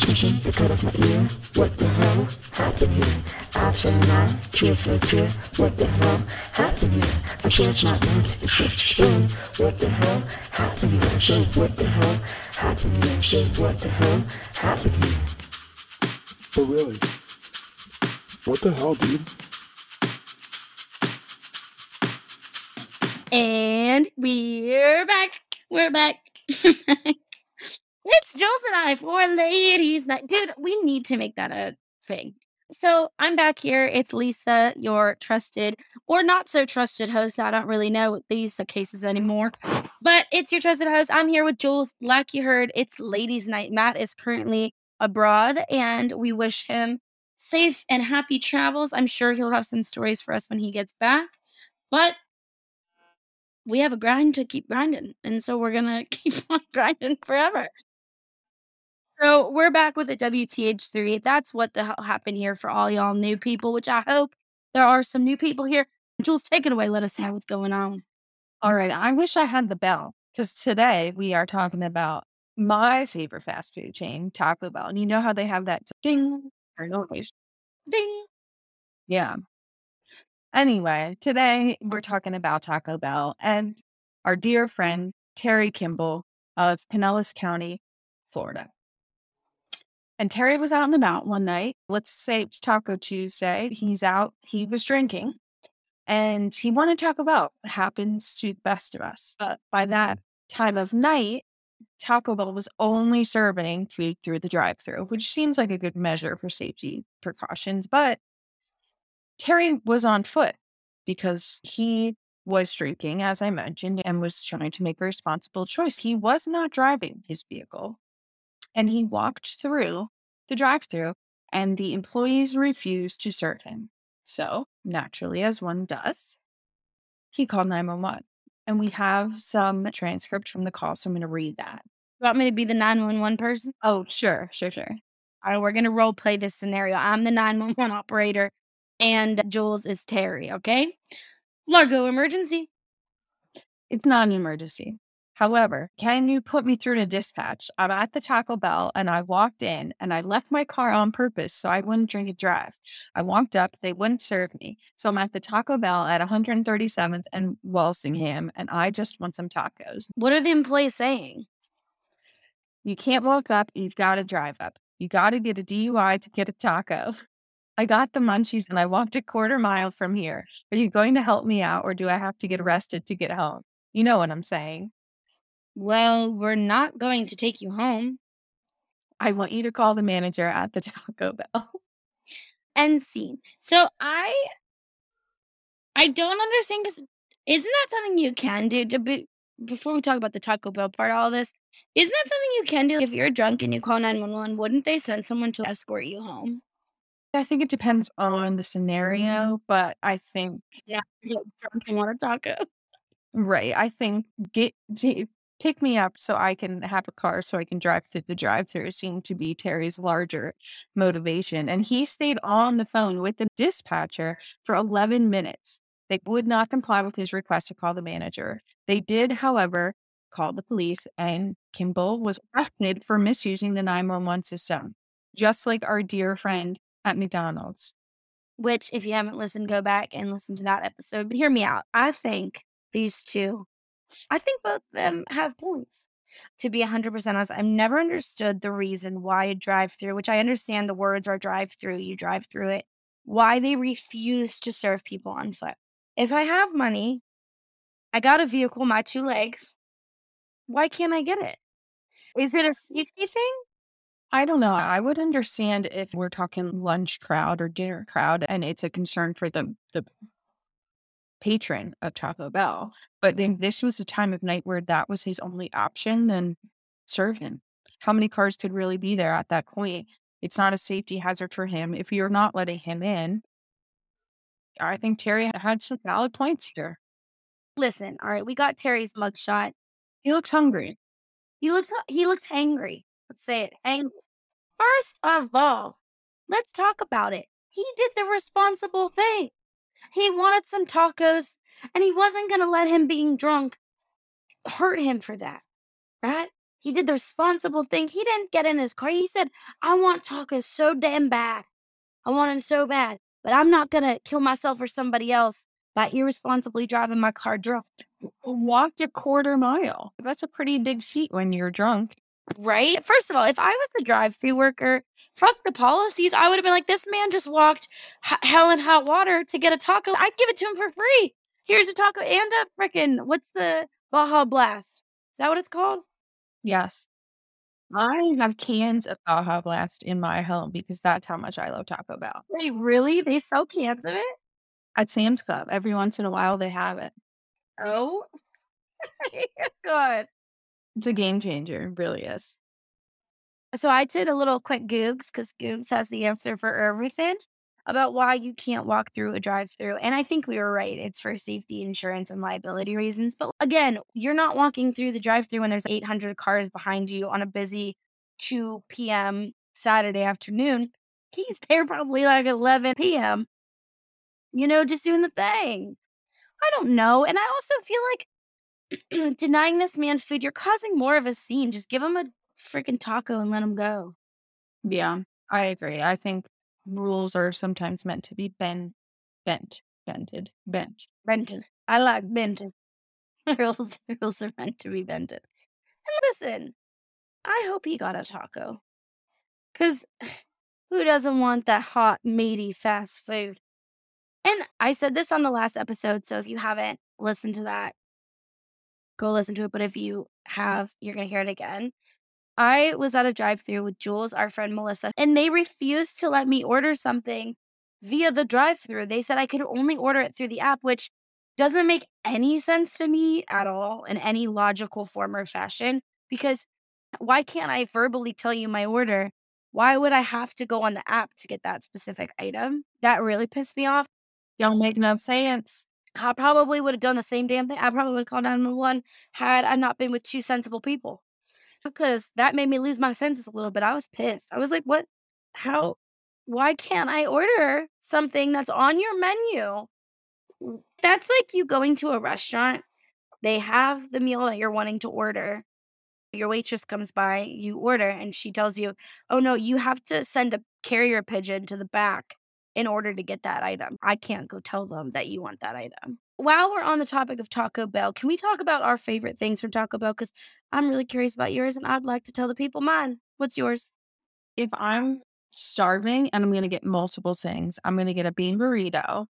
Teaching the cut of my ear. What the hell happened here? Option nine, tear for tear. What the hell happened here? My chance not moved, it's just spin. What the hell happened here? Say what the hell happened here? Say what the hell happened here? But really, what the hell, dude? And we're back. We're back. it's Jules and I for ladies night. Dude, we need to make that a thing. So I'm back here. It's Lisa, your trusted or not so trusted host. I don't really know these cases anymore, but it's your trusted host. I'm here with Jules. Like you heard, it's ladies night. Matt is currently abroad and we wish him safe and happy travels. I'm sure he'll have some stories for us when he gets back. But we have a grind to keep grinding. And so we're going to keep on grinding forever. So we're back with a WTH3. That's what the hell happened here for all y'all new people, which I hope there are some new people here. Jules, take it away. Let us know what's going on. All right. I wish I had the bell because today we are talking about my favorite fast food chain, Taco Bell. And you know how they have that ding noise? Ding. Yeah. Anyway, today we're talking about Taco Bell and our dear friend Terry Kimball of Pinellas County, Florida. And Terry was out and about one night. Let's say it was Taco Tuesday. He's out, he was drinking, and he wanted Taco Bell. It happens to the best of us. But by that time of night, Taco Bell was only serving food through the drive through, which seems like a good measure for safety precautions. But Terry was on foot because he was drinking, as I mentioned, and was trying to make a responsible choice. He was not driving his vehicle and he walked through the drive through, and the employees refused to serve him. So, naturally, as one does, he called 911. And we have some transcript from the call, so I'm going to read that. You want me to be the 911 person? Oh, sure, sure, sure. All right, we're going to role play this scenario. I'm the 911 operator, and Jules is Terry, okay? Largo emergency. It's not an emergency. However, can you put me through to dispatch? I'm at the Taco Bell and I walked in and I left my car on purpose so I wouldn't drink and drive. I walked up, they wouldn't serve me. So I'm at the Taco Bell at 137th and Walsingham and I just want some tacos. What are the employees saying? You can't walk up, you've got to drive up. You got to get a DUI to get a taco. I got the munchies and I walked a quarter mile from here. Are you going to help me out or do I have to get arrested to get home? You know what I'm saying. Well, we're not going to take you home. I want you to call the manager at the Taco Bell. End scene. So I I don't understand because isn't that something you can do to be before we talk about the Taco Bell part of all this? Isn't that something you can do if you're drunk and you call 911? Wouldn't they send someone to escort you home? I think it depends on the scenario, but I think Yeah, drunk and want a taco. right. I think get to pick me up so I can have a car so I can drive through the drive through seemed to be Terry's larger motivation. And he stayed on the phone with the dispatcher for 11 minutes. They would not comply with his request to call the manager. They did, however, call the police, and Kimball was arrested for misusing the 911 system, just like our dear friend at McDonald's. Which, if you haven't listened, go back and listen to that episode. But hear me out. I think these two, I think both of them have points. To be 100% honest, I've never understood the reason why a drive through, which I understand the words are drive through, you drive through it, why they refuse to serve people on foot. If I have money, I got a vehicle, my two legs, why can't I get it? Is it a safety thing? I don't know. I would understand if we're talking lunch crowd or dinner crowd and it's a concern for the the patron of Taco Bell. But then this was a time of night where that was his only option, then serve him. How many cars could really be there at that point? It's not a safety hazard for him. If you're not letting him in, I think Terry had some valid points here. Listen, all right, we got Terry's mugshot. He looks hungry. He looks he looks angry. Let's say it. Angry. First of all, let's talk about it. He did the responsible thing. He wanted some tacos and he wasn't going to let him being drunk hurt him for that. Right? He did the responsible thing. He didn't get in his car. He said, I want tacos so damn bad. I want them so bad, but I'm not going to kill myself or somebody else by irresponsibly driving my car drunk. Walked a quarter mile. That's a pretty big feat when you're drunk. Right? First of all, if I was the drive through worker, fuck the policies. I would have been like, this man just walked h- hell in hot water to get a taco. I'd give it to him for free. Here's a taco and a freaking, what's the Baja Blast? Is that what it's called? Yes. I have cans of Baja Blast in my home because that's how much I love Taco Bell. Wait, really? They sell cans of it? At Sam's Club, every once in a while they have it. Oh, good. It's a game changer. It really is. So I did a little quick Googs because Googs has the answer for everything about why you can't walk through a drive through. And I think we were right. It's for safety, insurance, and liability reasons. But again, you're not walking through the drive through when there's 800 cars behind you on a busy 2 p.m. Saturday afternoon. He's there probably like 11 p.m., you know, just doing the thing. I don't know. And I also feel like denying this man food, you're causing more of a scene. Just give him a freaking taco and let him go. Yeah, I agree. I think rules are sometimes meant to be bent, bent, bented, bent. Bented. I like bented. rules, rules are meant to be bented. And listen, I hope he got a taco. Because who doesn't want that hot, meaty fast food? And I said this on the last episode, so if you haven't listened to that, go listen to it. But if you have, you're going to hear it again. I was at a drive through with Jules, our friend Melissa, and they refused to let me order something via the drive through. They said I could only order it through the app, which doesn't make any sense to me at all in any logical form or fashion. Because why can't I verbally tell you my order? Why would I have to go on the app to get that specific item? That really pissed me off. Don't make no sense. I probably would have done the same damn thing. I probably would have called 911 had I not been with two sensible people. Because that made me lose my senses a little bit. I was pissed. I was like, what? How? Why can't I order something that's on your menu? That's like you going to a restaurant. They have the meal that you're wanting to order. Your waitress comes by, you order, and she tells you, oh no, you have to send a carrier pigeon to the back in order to get that item. I can't go tell them that you want that item. While we're on the topic of Taco Bell, can we talk about our favorite things from Taco Bell? Because I'm really curious about yours and I'd like to tell the people mine. What's yours? If I'm starving and I'm going to get multiple things, I'm going to get a bean burrito,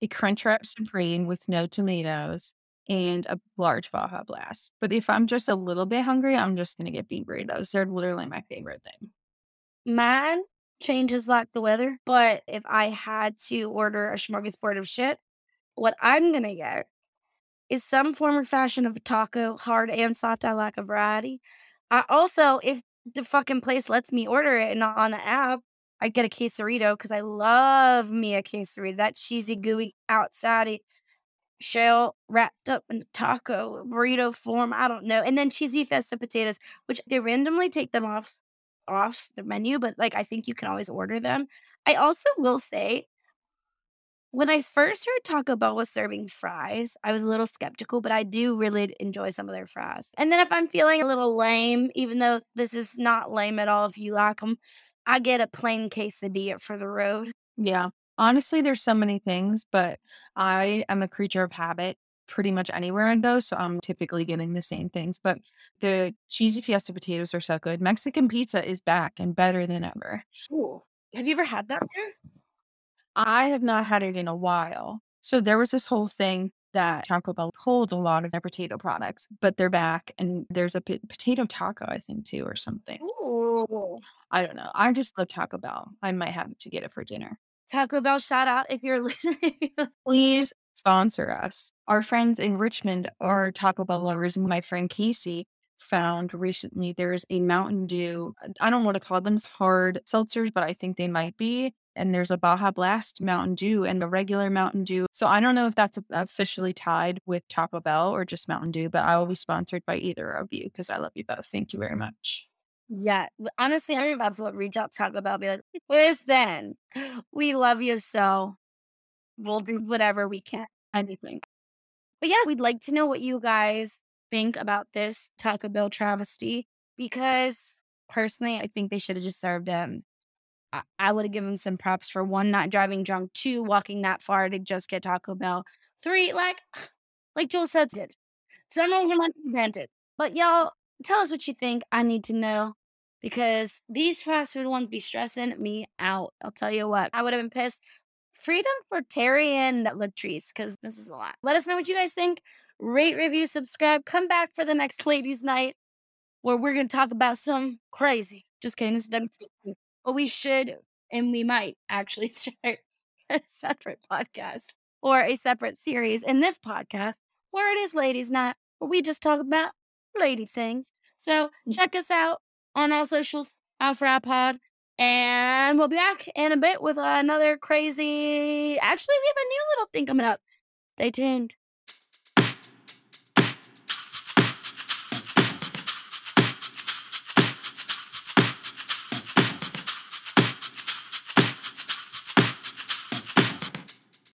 a Crunchwrap Supreme with no tomatoes, and a large Baja Blast. But if I'm just a little bit hungry, I'm just going to get bean burritos. They're literally my favorite thing. Mine changes like the weather. But if I had to order a smorgasbord of shit, what I'm gonna get is some form or fashion of a taco, hard and soft. I like a variety. I also, if the fucking place lets me order it and not on the app, I get a quesarito because I love me a quesarito. That cheesy, gooey, outside shell wrapped up in a taco burrito form. I don't know. And then cheesy fiesta potatoes, which they randomly take them off off the menu, but like I think you can always order them. I also will say when I first heard Taco Bell was serving fries, I was a little skeptical, but I do really enjoy some of their fries. And then if I'm feeling a little lame, even though this is not lame at all if you like them, I get a plain quesadilla for the road. Yeah. Honestly, there's so many things, but I am a creature of habit pretty much anywhere I go. So I'm typically getting the same things. But the cheesy fiesta potatoes are so good. Mexican pizza is back and better than ever. Ooh. Have you ever had that? I have not had it in a while. So there was this whole thing that Taco Bell pulled a lot of their potato products, but they're back and there's a p- potato taco, I think, too, or something. Ooh. I don't know. I just love Taco Bell. I might have to get it for dinner. Taco Bell shout out if you're listening. Please sponsor us. Our friends in Richmond are Taco Bell lovers, and my friend Casey found recently there's a Mountain Dew. I don't want to call them hard seltzers, but I think they might be. And there's a Baja Blast Mountain Dew and a regular Mountain Dew. So I don't know if that's officially tied with Taco Bell or just Mountain Dew, but I will be sponsored by either of you because I love you both. Thank you very much. yeah. Honestly, I'm about to reach out to Taco Bell and be like, listen, we love you so we'll do whatever we can. Anything. But yeah, we'd like to know what you guys think about this Taco Bell travesty because personally, I think they should have just served him. I, would have given him some props for one, not driving drunk, two, walking that far to just get Taco Bell, three, like, like Joel said, did. Some of them invented. But y'all, tell us what you think. I need to know because these fast food ones be stressing me out. I'll tell you what, I would have been pissed. Freedom for Terry and Latrice because this is a lot. Let us know what you guys think. Rate, review, subscribe. Come back for the next ladies' night where we're going to talk about some crazy. Just kidding. This is. But we should and we might actually start a separate podcast or a separate series in this podcast where it is ladies' night where we just talk about lady things. So mm. check us out on all socials, Alpha Pod. And we'll be back in a bit with another crazy. Actually, we have a new little thing coming up. Stay tuned.